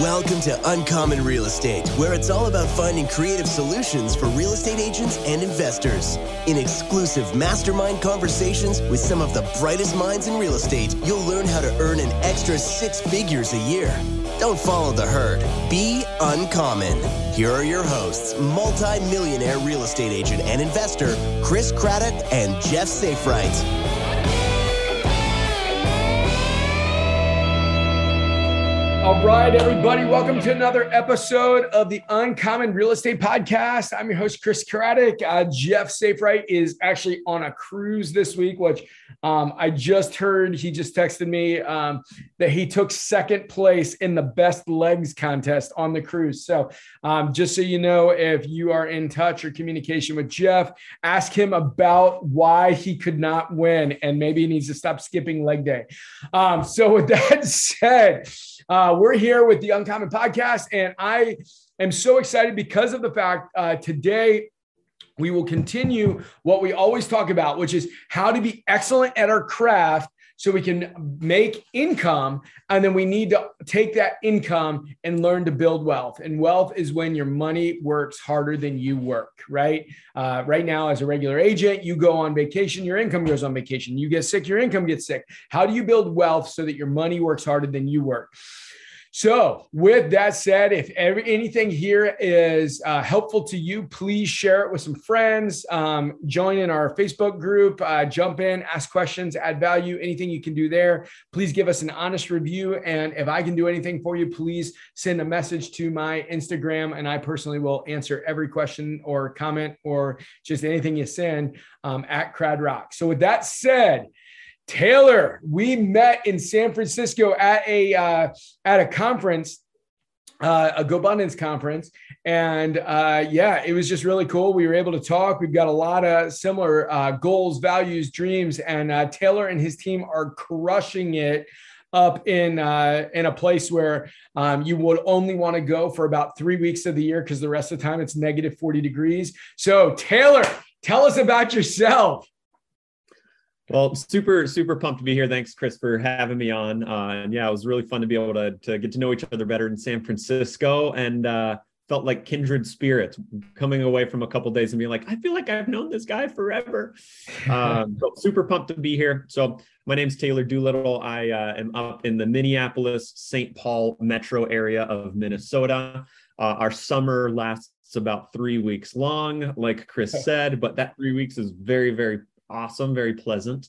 Welcome to Uncommon Real Estate, where it's all about finding creative solutions for real estate agents and investors. In exclusive mastermind conversations with some of the brightest minds in real estate, you'll learn how to earn an extra six figures a year. Don't follow the herd. Be uncommon. Here are your hosts, multi-millionaire real estate agent and investor Chris Craddock and Jeff Safright. All right, everybody, welcome to another episode of the Uncommon Real Estate Podcast. I'm your host, Chris Craddock. Uh, Jeff Safright is actually on a cruise this week, which um, I just heard. He just texted me um, that he took second place in the best legs contest on the cruise. So, um, just so you know, if you are in touch or communication with Jeff, ask him about why he could not win and maybe he needs to stop skipping leg day. Um, so, with that said, uh, we're here with the Uncommon Podcast, and I am so excited because of the fact uh, today we will continue what we always talk about, which is how to be excellent at our craft so we can make income and then we need to take that income and learn to build wealth. And wealth is when your money works harder than you work right? Uh, right now as a regular agent you go on vacation your income goes on vacation. You get sick your income gets sick. How do you build wealth so that your money works harder than you work so, with that said, if every, anything here is uh, helpful to you, please share it with some friends. Um, join in our Facebook group, uh, jump in, ask questions, add value, anything you can do there. Please give us an honest review. And if I can do anything for you, please send a message to my Instagram, and I personally will answer every question or comment or just anything you send um, at Crad Rock. So, with that said, Taylor, we met in San Francisco at a uh, at a conference, uh, a GoBundance conference, and uh, yeah, it was just really cool. We were able to talk. We've got a lot of similar uh, goals, values, dreams, and uh, Taylor and his team are crushing it up in uh, in a place where um, you would only want to go for about three weeks of the year because the rest of the time it's negative 40 degrees. So Taylor, tell us about yourself. Well, super, super pumped to be here. Thanks, Chris, for having me on. Uh, and yeah, it was really fun to be able to, to get to know each other better in San Francisco and uh, felt like kindred spirits coming away from a couple days and being like, I feel like I've known this guy forever. Um, so super pumped to be here. So my name's Taylor Doolittle. I uh, am up in the Minneapolis, St. Paul metro area of Minnesota. Uh, our summer lasts about three weeks long, like Chris said, but that three weeks is very, very awesome, very pleasant.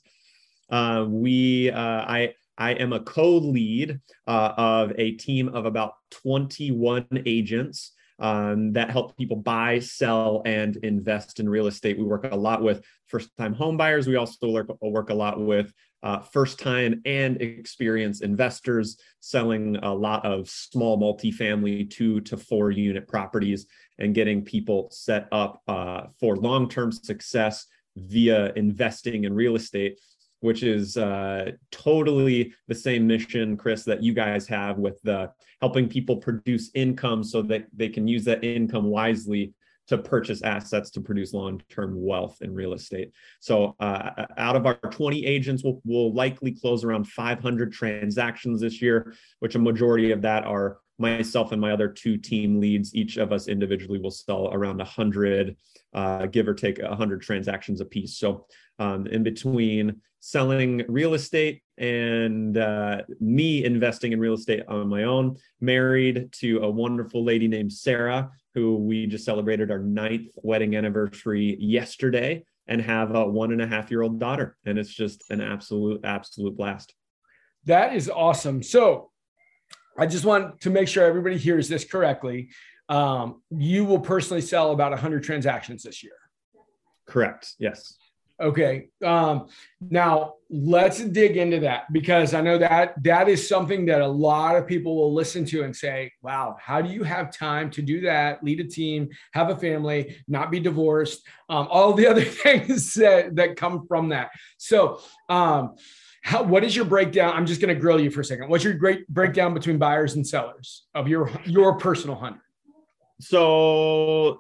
Uh, we, uh, I, I am a co-lead uh, of a team of about 21 agents um, that help people buy, sell, and invest in real estate. We work a lot with first-time home buyers. We also work, work a lot with uh, first-time and experienced investors selling a lot of small multifamily two to four unit properties and getting people set up uh, for long-term success via investing in real estate, which is uh, totally the same mission, Chris, that you guys have with the helping people produce income so that they can use that income wisely to purchase assets to produce long-term wealth in real estate. So uh, out of our 20 agents, we'll, we'll likely close around 500 transactions this year, which a majority of that are myself and my other two team leads. Each of us individually will sell around 100 uh, give or take 100 transactions a piece. So, um, in between selling real estate and uh, me investing in real estate on my own, married to a wonderful lady named Sarah, who we just celebrated our ninth wedding anniversary yesterday and have a one and a half year old daughter. And it's just an absolute, absolute blast. That is awesome. So, I just want to make sure everybody hears this correctly um, you will personally sell about 100 transactions this year. Correct. Yes. Okay. Um, now let's dig into that because I know that that is something that a lot of people will listen to and say, "Wow, how do you have time to do that? Lead a team, have a family, not be divorced, um, all the other things that that come from that." So, um, how, what is your breakdown? I'm just going to grill you for a second. What's your great breakdown between buyers and sellers of your your personal hundred? so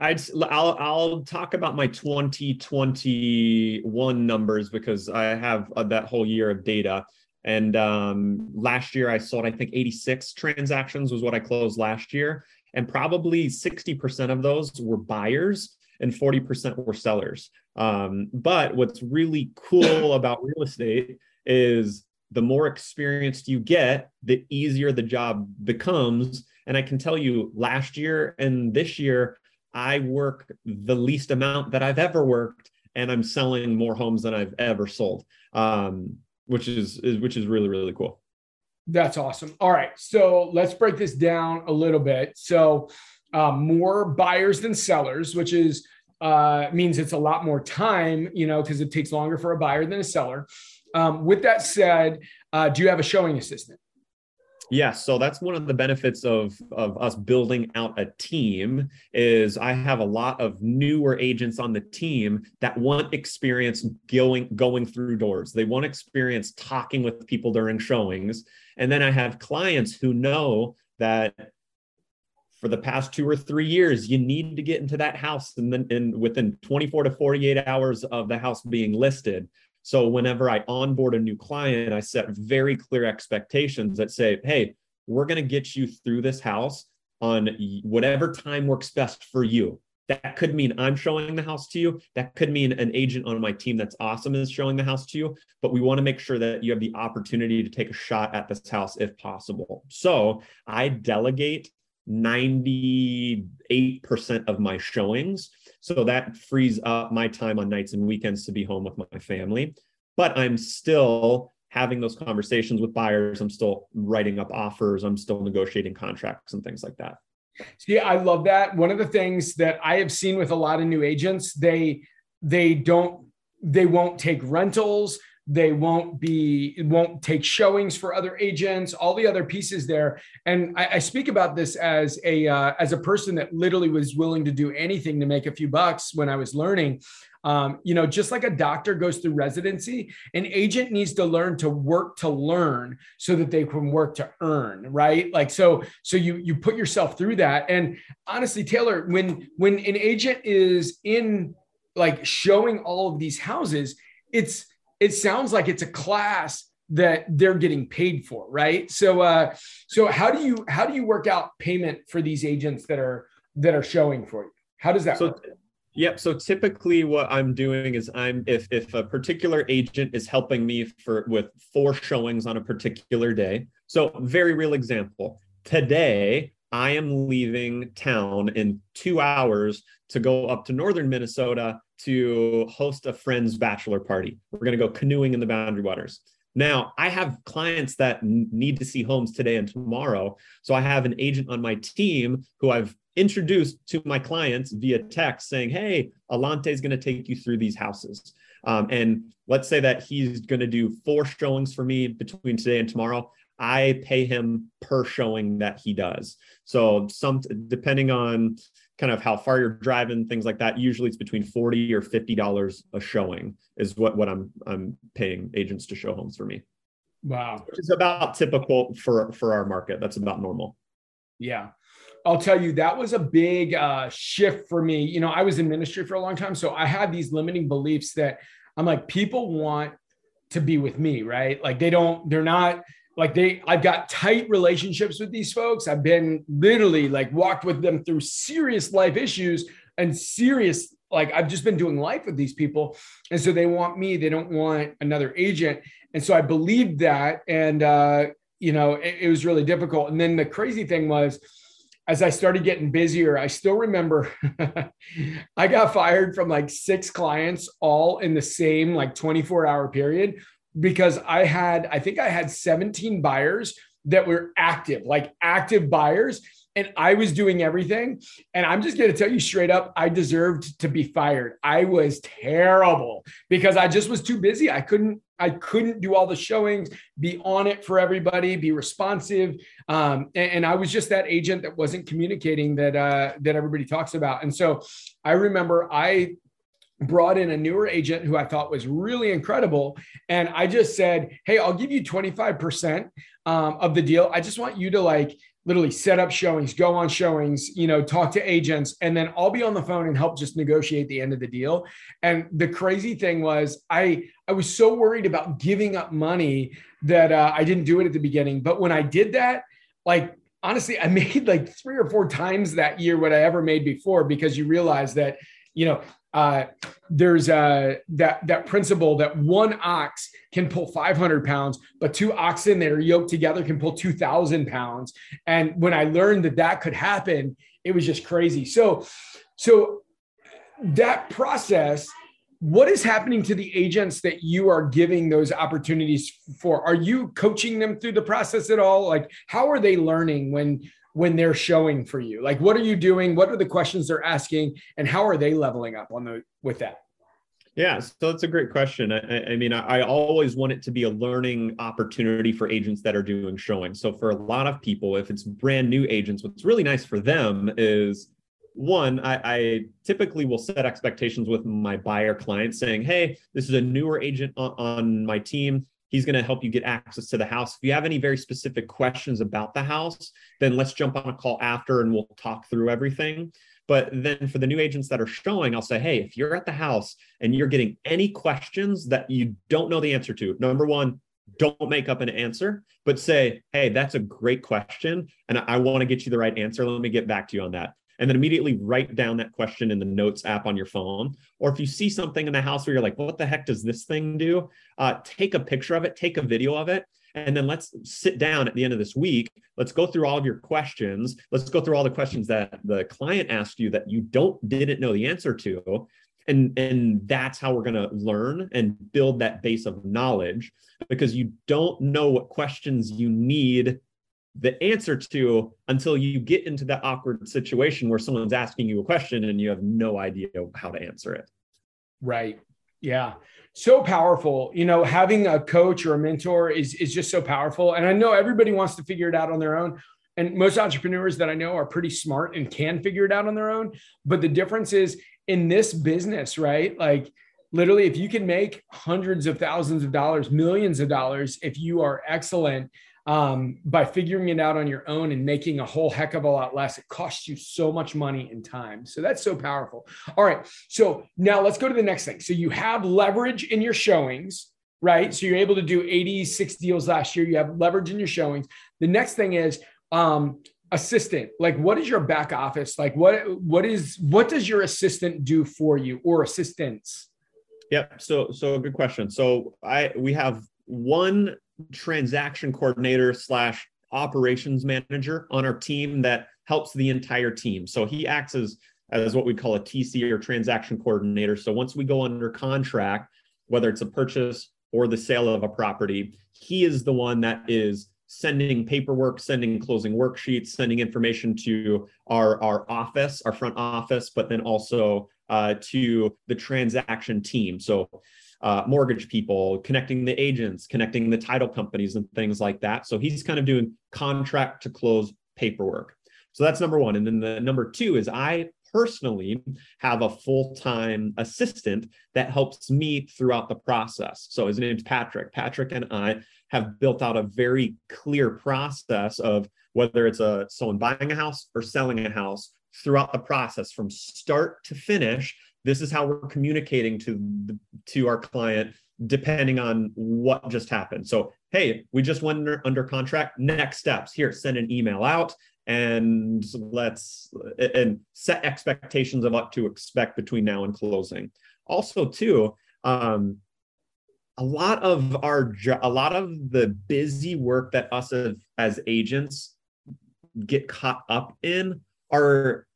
I'd I'll I'll talk about my 2021 numbers because I have uh, that whole year of data And um, last year I sold, I think 86 transactions was what I closed last year. And probably 60% of those were buyers and 40% were sellers. Um, but what's really cool about real estate is the more experienced you get, the easier the job becomes. And I can tell you last year and this year, I work the least amount that I've ever worked, and I'm selling more homes than I've ever sold, um, which is, is which is really really cool. That's awesome. All right, so let's break this down a little bit. So um, more buyers than sellers, which is uh, means it's a lot more time, you know, because it takes longer for a buyer than a seller. Um, with that said, uh, do you have a showing assistant? Yeah, so that's one of the benefits of of us building out a team is I have a lot of newer agents on the team that want experience going going through doors. They want experience talking with people during showings. And then I have clients who know that for the past two or three years, you need to get into that house and then in within 24 to 48 hours of the house being listed. So whenever I onboard a new client, I set very clear expectations that say, hey, we're going to get you through this house on whatever time works best for you. That could mean I'm showing the house to you. That could mean an agent on my team that's awesome is showing the house to you. But we want to make sure that you have the opportunity to take a shot at this house if possible. So I delegate 98% of my showings so that frees up my time on nights and weekends to be home with my family. But I'm still having those conversations with buyers. I'm still writing up offers. I'm still negotiating contracts and things like that. See, I love that. One of the things that I have seen with a lot of new agents, they they don't they won't take rentals they won't be won't take showings for other agents all the other pieces there. And i, I speak about this as a uh, as a person that literally was willing to do anything to make a few bucks when i was learning. Um, you know just like a doctor goes through residency an agent needs to learn to work to learn so that they can work to earn right? Like so so you you put yourself through that. And honestly taylor when when an agent is in like showing all of these houses it's it sounds like it's a class that they're getting paid for, right? So, uh, so how do you how do you work out payment for these agents that are that are showing for you? How does that so, work? Yep. So typically, what I'm doing is I'm if if a particular agent is helping me for with four showings on a particular day. So very real example. Today, I am leaving town in two hours to go up to northern Minnesota to host a friend's bachelor party. We're going to go canoeing in the Boundary Waters. Now, I have clients that need to see homes today and tomorrow. So I have an agent on my team who I've introduced to my clients via text saying, Hey, Alante is going to take you through these houses. Um, and let's say that he's going to do four showings for me between today and tomorrow. I pay him per showing that he does. So some depending on kind of how far you're driving, things like that. Usually it's between 40 or $50 a showing is what, what I'm I'm paying agents to show homes for me. Wow. Which is about typical for for our market. That's about normal. Yeah. I'll tell you, that was a big uh, shift for me. You know, I was in ministry for a long time. So I had these limiting beliefs that I'm like, people want to be with me, right? Like they don't, they're not, like they i've got tight relationships with these folks. I've been literally like walked with them through serious life issues and serious like i've just been doing life with these people. And so they want me they don't want another agent. And so i believed that. And uh you know it, it was really difficult. And then the crazy thing was as I started getting busier, I still remember I got fired from like six clients all in the same like 24 hour period because I had, I think I had 17 buyers that were active, like active buyers. And I was doing everything. And I'm just going to tell you straight up, I deserved to be fired. I was terrible because I just was too busy. I couldn't, I couldn't do all the showings, be on it for everybody, be responsive. Um, and, and, I was just that agent that wasn't communicating that, uh, that everybody talks about. And so I remember I brought in a newer agent who I thought was really incredible. And I just said, Hey, I'll give you 25% um, of the deal. I just want you to like literally set up showings, go on showings, you know, talk to agents, and then I'll be on the phone and help just negotiate the end of the deal. And the crazy thing was, I I was so worried about giving up money that uh, I didn't do it at the beginning. But when I did that, like honestly, I made like three or four times that year what I ever made before because you realize that you know uh, there's a that that principle that one ox can pull 500 pounds, but two oxen that are yoked together can pull 2,000 pounds. And when I learned that that could happen, it was just crazy. So, so that process. What is happening to the agents that you are giving those opportunities for? Are you coaching them through the process at all? Like, how are they learning when when they're showing for you? Like, what are you doing? What are the questions they're asking, and how are they leveling up on the with that? Yeah, so that's a great question. I, I mean, I, I, always want it to be a learning opportunity for agents that are doing showing. So for a lot of people, if it's brand new agents, what's really nice for them is one, I, I typically will set expectations with my buyer clients saying, hey, this is a newer agent on, on my team He's going to help you get access to the house. If you have any very specific questions about the house, then let's jump on a call after and we'll talk through everything. But then for the new agents that are showing, I'll say, hey, if you're at the house and you're getting any questions that you don't know the answer to, number one, don't make up an answer, but say, hey, that's a great question. And I, want to get you the right answer. Let me get back to you on that and then immediately write down that question in the notes app on your phone. Or if you see something in the house where you're like, what the heck does this thing do? Uh, take a picture of it, take a video of it, and then let's sit down at the end of this week. Let's go through all of your questions. Let's go through all the questions that the client asked you that you don't didn't know the answer to. And, and that's how we're going to learn and build that base of knowledge because you don't know what questions you need the answer to until you get into that awkward situation where someone's asking you a question and you have no idea how to answer it. Right. Yeah. So powerful. You know, having a coach or a mentor is, is just so powerful. And I know everybody wants to figure it out on their own. And most entrepreneurs that I know are pretty smart and can figure it out on their own. But the difference is in this business, right? Like, literally, if you can make hundreds of thousands of dollars, millions of dollars, if you are excellent um, by figuring it out on your own and making a whole heck of a lot less. It costs you so much money and time. So that's so powerful. All right. So now let's go to the next thing. So you have leverage in your showings, right? So you're able to do 86 deals last year. You have leverage in your showings. The next thing is, um, assistant like what is your back office like what what is what does your assistant do for you or assistants Yep. So so a good question. So I we have one transaction coordinator slash operations manager on our team that helps the entire team. So he acts as as what we call a TC or transaction coordinator. So once we go under contract, whether it's a purchase or the sale of a property, he is the one that is sending paperwork, sending closing worksheets, sending information to our, our office, our front office, but then also uh, to the transaction team. So uh, mortgage people, connecting the agents, connecting the title companies, and things like that. So he's kind of doing contract to close paperwork. So that's number one. And then the number two is I personally have a full-time assistant that helps me throughout the process. So his name's Patrick. Patrick and I have built out a very clear process of whether it's a someone buying a house or selling a house throughout the process from start to finish this is how we're communicating to the, to our client depending on what just happened. So hey we just went under, under contract. Next steps. Here send an email out and let's and set expectations of what to expect between now and closing. Also too um, a lot of our a lot of the busy work that us as, as agents get caught up in are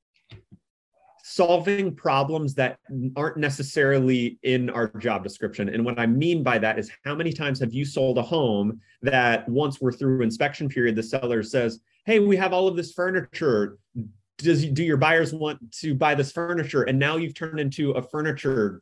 solving problems that aren't necessarily in our job description. And what I mean by that is how many times have you sold a home that once we're through inspection period, the seller says, Hey, we have all of this furniture. Does do your buyers want to buy this furniture? And now you've turned into a furniture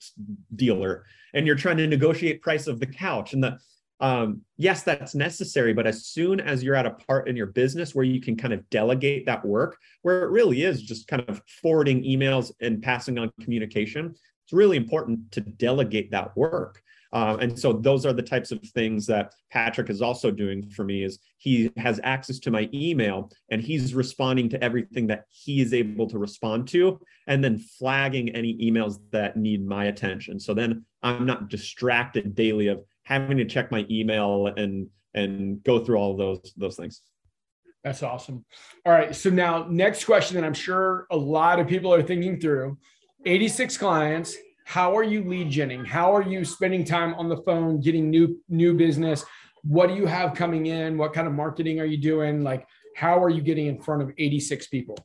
dealer and you're trying to negotiate price of the couch. And the um, yes, that's necessary. But as soon as you're at a part in your business where you can kind of delegate that work, where it really is just kind of forwarding emails and passing on communication, it's really important to delegate that work. Uh, and so those are the types of things that Patrick is also doing for me is he has access to my email and he's responding to everything that he is able to respond to and then flagging any emails that need my attention. So then I'm not distracted daily of having to check my email and and go through all those those things. That's awesome. All right. So now, next question that I'm sure a lot of people are thinking through 86 clients. How are you lead genning? How are you spending time on the phone, getting new new business? What do you have coming in? What kind of marketing are you doing? Like, how are you getting in front of 86 people?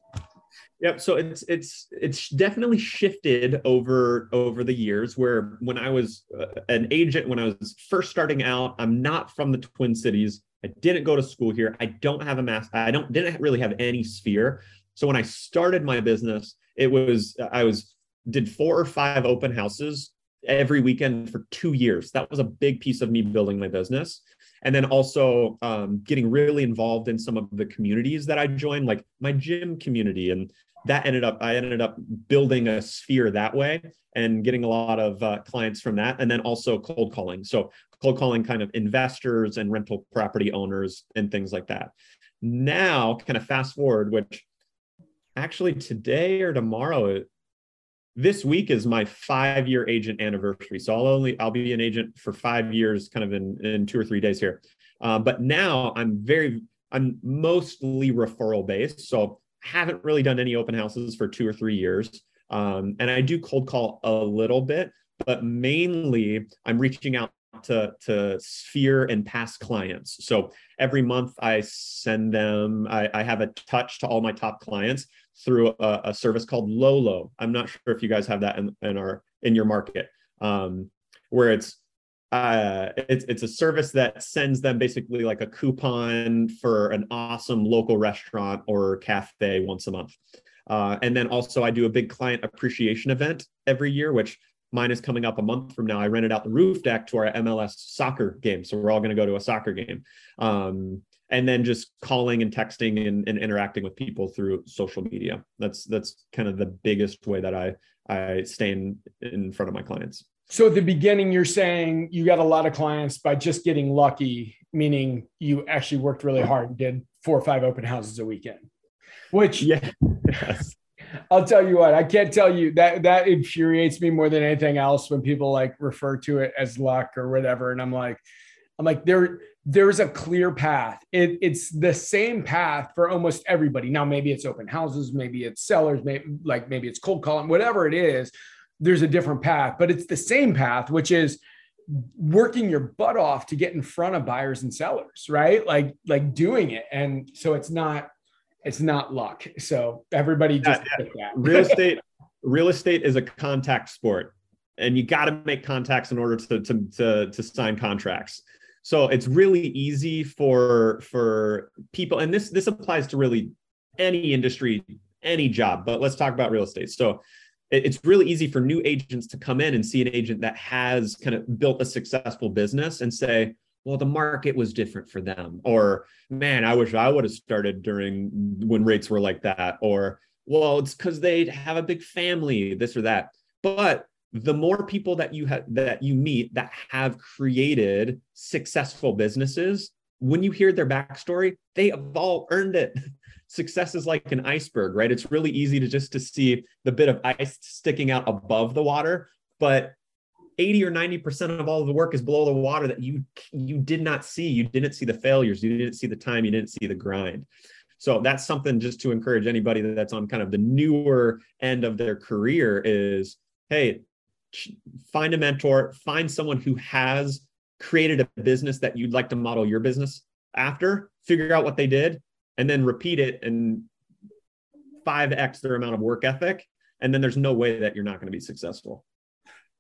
Yep. So it's it's it's definitely shifted over over the years. Where when I was uh, an agent, when I was first starting out, I'm not from the Twin Cities. I didn't go to school here. I don't have a mass. I don't didn't really have any sphere. So when I started my business, it was I was did four or five open houses every weekend for two years. That was a big piece of me building my business. And then also um, getting really involved in some of the communities that I joined, like my gym community. And that ended up, I ended up building a sphere that way and getting a lot of uh, clients from that. And then also cold calling. So cold calling kind of investors and rental property owners and things like that. Now, kind of fast forward, which actually today or tomorrow, this week is my five year agent anniversary. So I'll only I'll be an agent for five years, kind of in in two or three days here. Uh, but now I'm very I'm mostly referral based. So haven't really done any open houses for two or three years. Um, and I do cold call a little bit, but mainly I'm reaching out to, to sphere and past clients. So every month I send them, I, I have a touch to all my top clients through a, a, service called Lolo. I'm not sure if you guys have that in, in our in your market, um, where it's uh, it's it's a service that sends them basically like a coupon for an awesome local restaurant or cafe once a month. Uh, and then also I do a big client appreciation event every year, which Mine is coming up a month from now. I rented out the roof deck to our MLS soccer game. So we're all going to go to a soccer game. Um, and then just calling and texting and, and, interacting with people through social media. That's that's kind of the biggest way that I I stay in, in front of my clients. So at the beginning, you're saying you got a lot of clients by just getting lucky, meaning you actually worked really hard and did four or five open houses a weekend. Which yeah, yes. I'll tell you what, I can't tell you that that infuriates me more than anything else when people like refer to it as luck or whatever. And I'm like, I'm like, there, there's a clear path. It, it's the same path for almost everybody. Now, maybe it's open houses, maybe it's sellers, maybe like maybe it's cold calling, whatever it is, there's a different path, but it's the same path, which is working your butt off to get in front of buyers and sellers, right? Like, like doing it. And so it's not it's not luck. So everybody just yeah, yeah. real estate. real estate is a contact sport, and you got to make contacts in order to, to to to sign contracts. So it's really easy for for people, and this this applies to really any industry, any job. But let's talk about real estate. So it's really easy for new agents to come in and see an agent that has kind of built a successful business and say, well the market was different for them or man i wish i would have started during when rates were like that or well it's because they have a big family this or that. But the more people that you have that you meet that have created successful businesses when you hear their backstory they have all earned it. Success is like an iceberg right? It's really easy to just to see the bit of ice sticking out above the water but 80 or 90% of all of the work is below the water that you you did not see. You didn't see the failures. You didn't see the time. You didn't see the grind. So that's something just to encourage anybody that's on kind of the newer end of their career is hey find a mentor find someone who has created a business that you'd like to model your business after figure out what they did and then repeat it and 5x their amount of work ethic and then there's no way that you're not going to be successful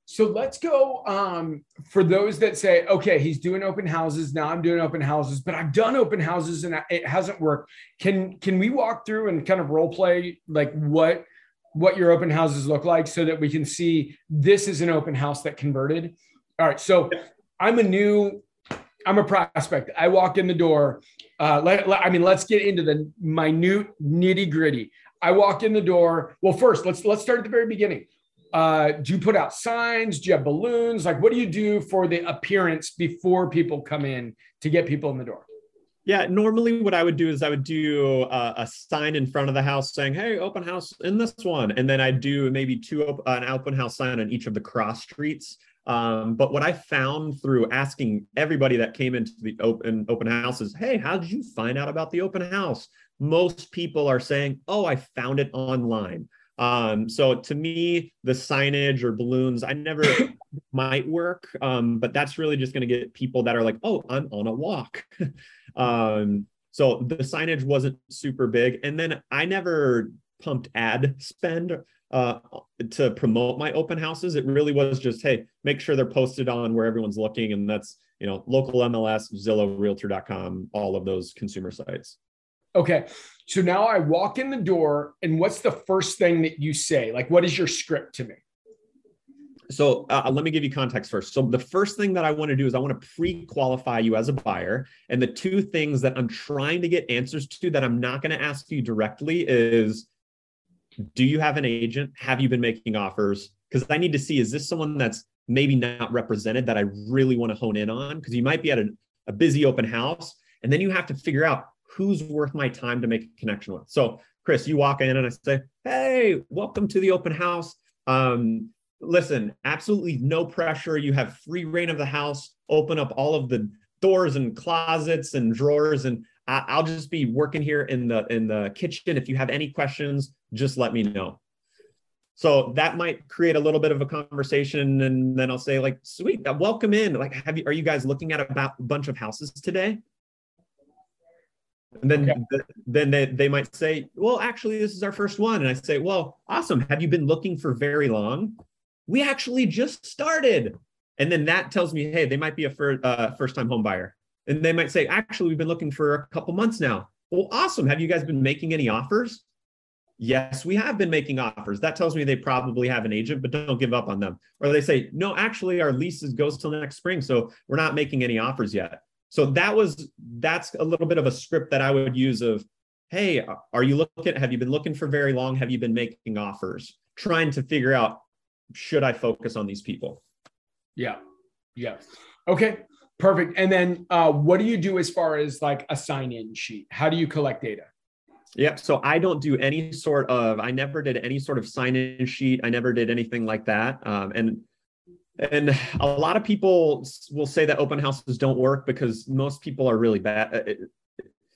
so let's go um, for those that say, okay, he's doing open houses. Now I'm doing open houses, but I've done open houses and it hasn't worked. Can can we walk through and kind of role play like what what your open houses look like so that we can see this is an open house that converted? All right. So I'm a new, I'm a prospect. I walk in the door. Uh, let, let, I mean, let's get into the minute nitty gritty. I walk in the door. Well, first, let's let's start at the very beginning uh, do you put out signs? Do you have balloons? Like, what do you do for the appearance before people come in to get people in the door? Yeah, normally what I would do is I would do a, a sign in front of the house saying, "Hey, open house in this one," and then I'd do maybe two op- an open house sign on each of the cross streets. Um, but what I found through asking everybody that came into the open open house is, "Hey, how did you find out about the open house?" Most people are saying, "Oh, I found it online." Um, so to me, the signage or balloons, I never might work, um, but that's really just going to get people that are like, oh, I'm on a walk. um, so the signage wasn't super big. And then I never pumped ad spend uh, to promote my open houses. It really was just, hey, make sure they're posted on where everyone's looking. And that's, you know, local MLS, Zillow, realtor.com, all of those consumer sites. Okay. So now I walk in the door, and what's the first thing that you say? Like, what is your script to me? So uh, let me give you context first. So the first thing that I want to do is I want to pre-qualify you as a buyer, and the two things that I'm trying to get answers to that I'm not going to ask you directly is, do you have an agent? Have you been making offers? Because I need to see is this someone that's maybe not represented that I really want to hone in on? Because you might be at a, a busy open house, and then you have to figure out who's worth my time to make a connection with. So, Chris, you walk in and I say, Hey, welcome to the open house. Um, listen, absolutely no pressure. You have free reign of the house. Open up all of the doors and closets and drawers, and I- will just be working here in the in the kitchen. If you have any questions, just let me know. So that might create a little bit of a conversation, and then I'll say like, "Sweet, welcome in. Like, have you? Are you guys looking at a bunch of houses today?" And then, okay. then they, they might say, well, actually, this is our first one. And I say, well, awesome. Have you been looking for very long? We actually just started. And then that tells me, hey, they might be a fir- uh, first time home buyer. And they might say, actually, we've been looking for a couple months now. Well, awesome. Have you guys been making any offers? Yes, we have been making offers. That tells me they probably have an agent, but don't give up on them. Or they say, no, actually, our lease goes till next spring. So we're not making any offers yet. So that was that's a little bit of a script that I would use of, hey, are you looking? Have you been looking for very long? Have you been making offers? Trying to figure out should I focus on these people? Yeah, yeah. Okay, perfect. And then uh, what do you do as far as like a sign-in sheet? How do you collect data? Yep. So I don't do any sort of, I never did any sort of sign in sheet. I never did anything like that. Um, and and a lot of people will say that open houses don't work because most people are really bad. It,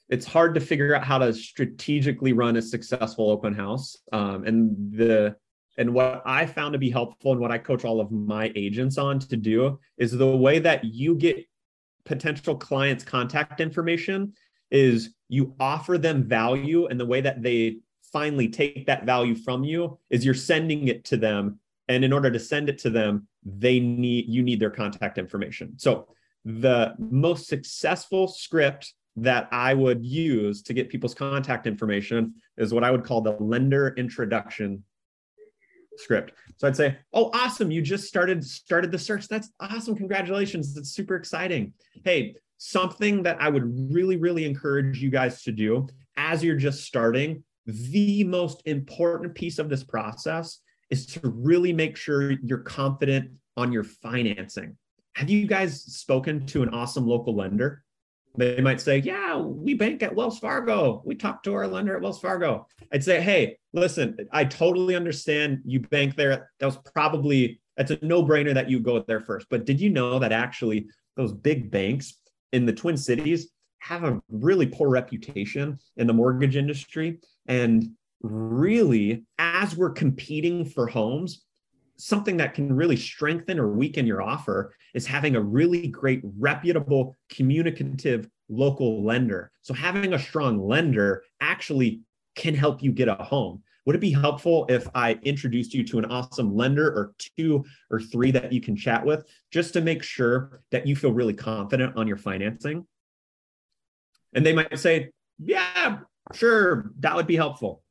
it's hard to figure out how to strategically run a successful open house. Um, and the and what I found to be helpful and what I coach all of my agents on to do is the way that you get potential clients' contact information is you offer them value, and the way that they finally take that value from you is you're sending it to them. And in order to send it to them they need you need their contact information. So the most successful script that i would use to get people's contact information is what i would call the lender introduction script so i'd say oh awesome you just started started the search that's awesome congratulations that's super exciting hey something that i would really really encourage you guys to do as you're just starting the most important piece of this process is to really make sure you're confident on your financing. Have you guys spoken to an awesome local lender? They might say, Yeah, we bank at Wells Fargo. We talk to our lender at Wells Fargo. I'd say, Hey, listen, I totally understand you bank there. That was probably, that's a no brainer that you go there first. But did you know that actually those big banks in the Twin Cities have a really poor reputation in the mortgage industry? And really, as we're competing for homes, something that can really strengthen or weaken your offer is having a really great, reputable, communicative local lender. So, having a strong lender actually can help you get a home. Would it be helpful if I introduced you to an awesome lender or two or three that you can chat with just to make sure that you feel really confident on your financing? And they might say, Yeah, sure, that would be helpful.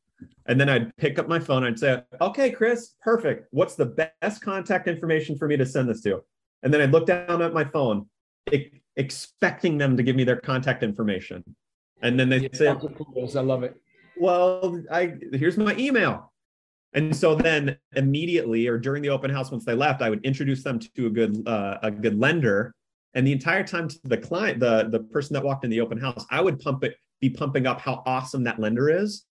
And then I'd pick up my phone. I'd say, okay, Chris, perfect. What's the best contact information for me to send this to? And then I'd look down at my phone, expecting them to give me their contact information. And then they yeah, say, I love it. Well, I here's my email. And so then immediately or during the open house, once they left, I would introduce them to a good uh, a good lender. And the entire time to the client, the, the person that walked in the open house, I would pump it, be pumping up how awesome that lender is.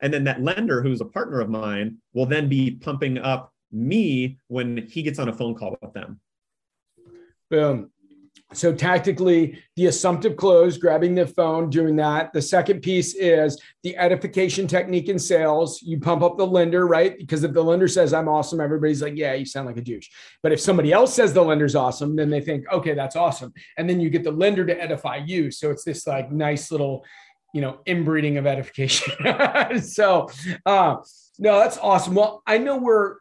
And then that lender, who's a partner of mine, will then be pumping up me when he gets on a phone call with them. Boom. So tactically, the assumptive close, grabbing the phone, doing that. The second piece is the edification technique in sales. You pump up the lender, right? Because if the lender says I'm awesome, everybody's like, yeah, you sound like a douche. But if somebody else says the lender's awesome, then they think, okay, that's awesome. And then you get the lender to edify you. So it's this like nice little, you know, inbreeding of edification. so uh no, that's awesome. Well, I know we're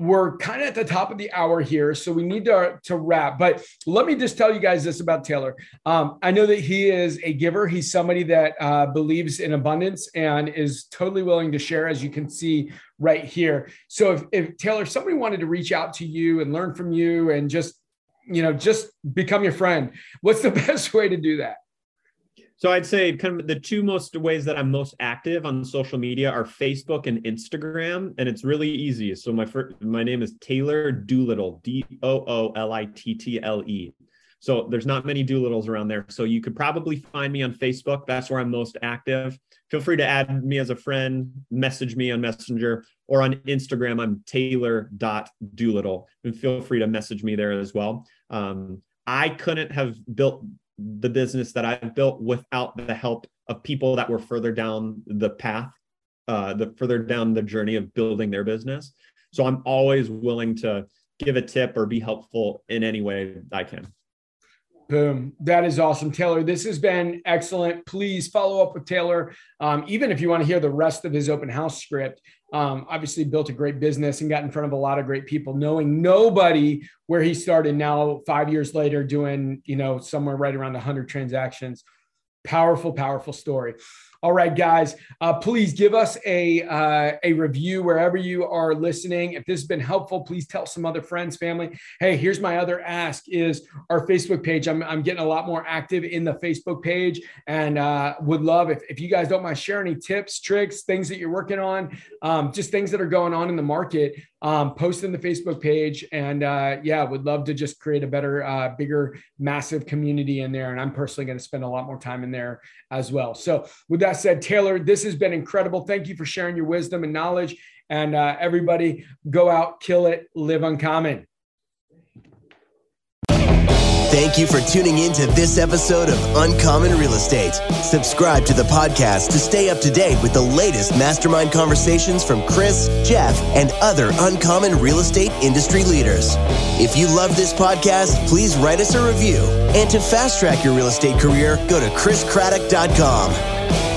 we're kind of at the top of the hour here, so we need to, to wrap. But let me just tell you guys this about Taylor. Um, I know that he is a giver. He's somebody that uh, believes in abundance and is totally willing to share, as you can see right here. So if, if Taylor, somebody wanted to reach out to you and learn from you and just, you know, just become your friend, what's the best way to do that? So I'd say kind of the two most ways that I'm most active on social media are Facebook and Instagram, and it's really easy. So my first, my name is Taylor Doolittle, D O O L I T T L E. So there's not many Doolittles around there. So you could probably find me on Facebook. That's where I'm most active. Feel free to add me as a friend, message me on Messenger, or on Instagram. I'm Taylor.doolittle. And feel free to message me there as well. Um, I couldn't have built the business that I've built without the help of people that were further down the path, uh, the further down the journey of building their business. So I'm always willing to give a tip or be helpful in any way I can. Boom. That is awesome. Taylor, this has been excellent. Please follow up with Taylor. Um, even if you want to hear the rest of his open house script, um, obviously built a great business and got in front of a lot of great people, knowing nobody where he started now, five years later, doing, you know, somewhere right around 100 transactions. Powerful, powerful story. All right, guys, uh, please give us a uh, a review wherever you are listening. If this has been helpful, please tell some other friends, family. Hey, here's my other ask: is our Facebook page. I'm I'm getting a lot more active in the Facebook page, and uh, would love if if you guys don't mind sharing any tips, tricks, things that you're working on, um, just things that are going on in the market um, post in the Facebook page. And uh, yeah, would love to just create a better, uh, bigger, massive community in there. And I'm personally going to spend a lot more time in there as well. So, with that said, Taylor, this has been incredible. Thank you for sharing your wisdom and knowledge. And uh, everybody, go out, kill it, live uncommon. Thank you for tuning in to this episode of Uncommon Real Estate. Subscribe to the podcast to stay up to date with the latest mastermind conversations from Chris, Jeff, and other uncommon real estate industry leaders. If you love this podcast, please write us a review. And to fast track your real estate career, go to chriscraddock.com.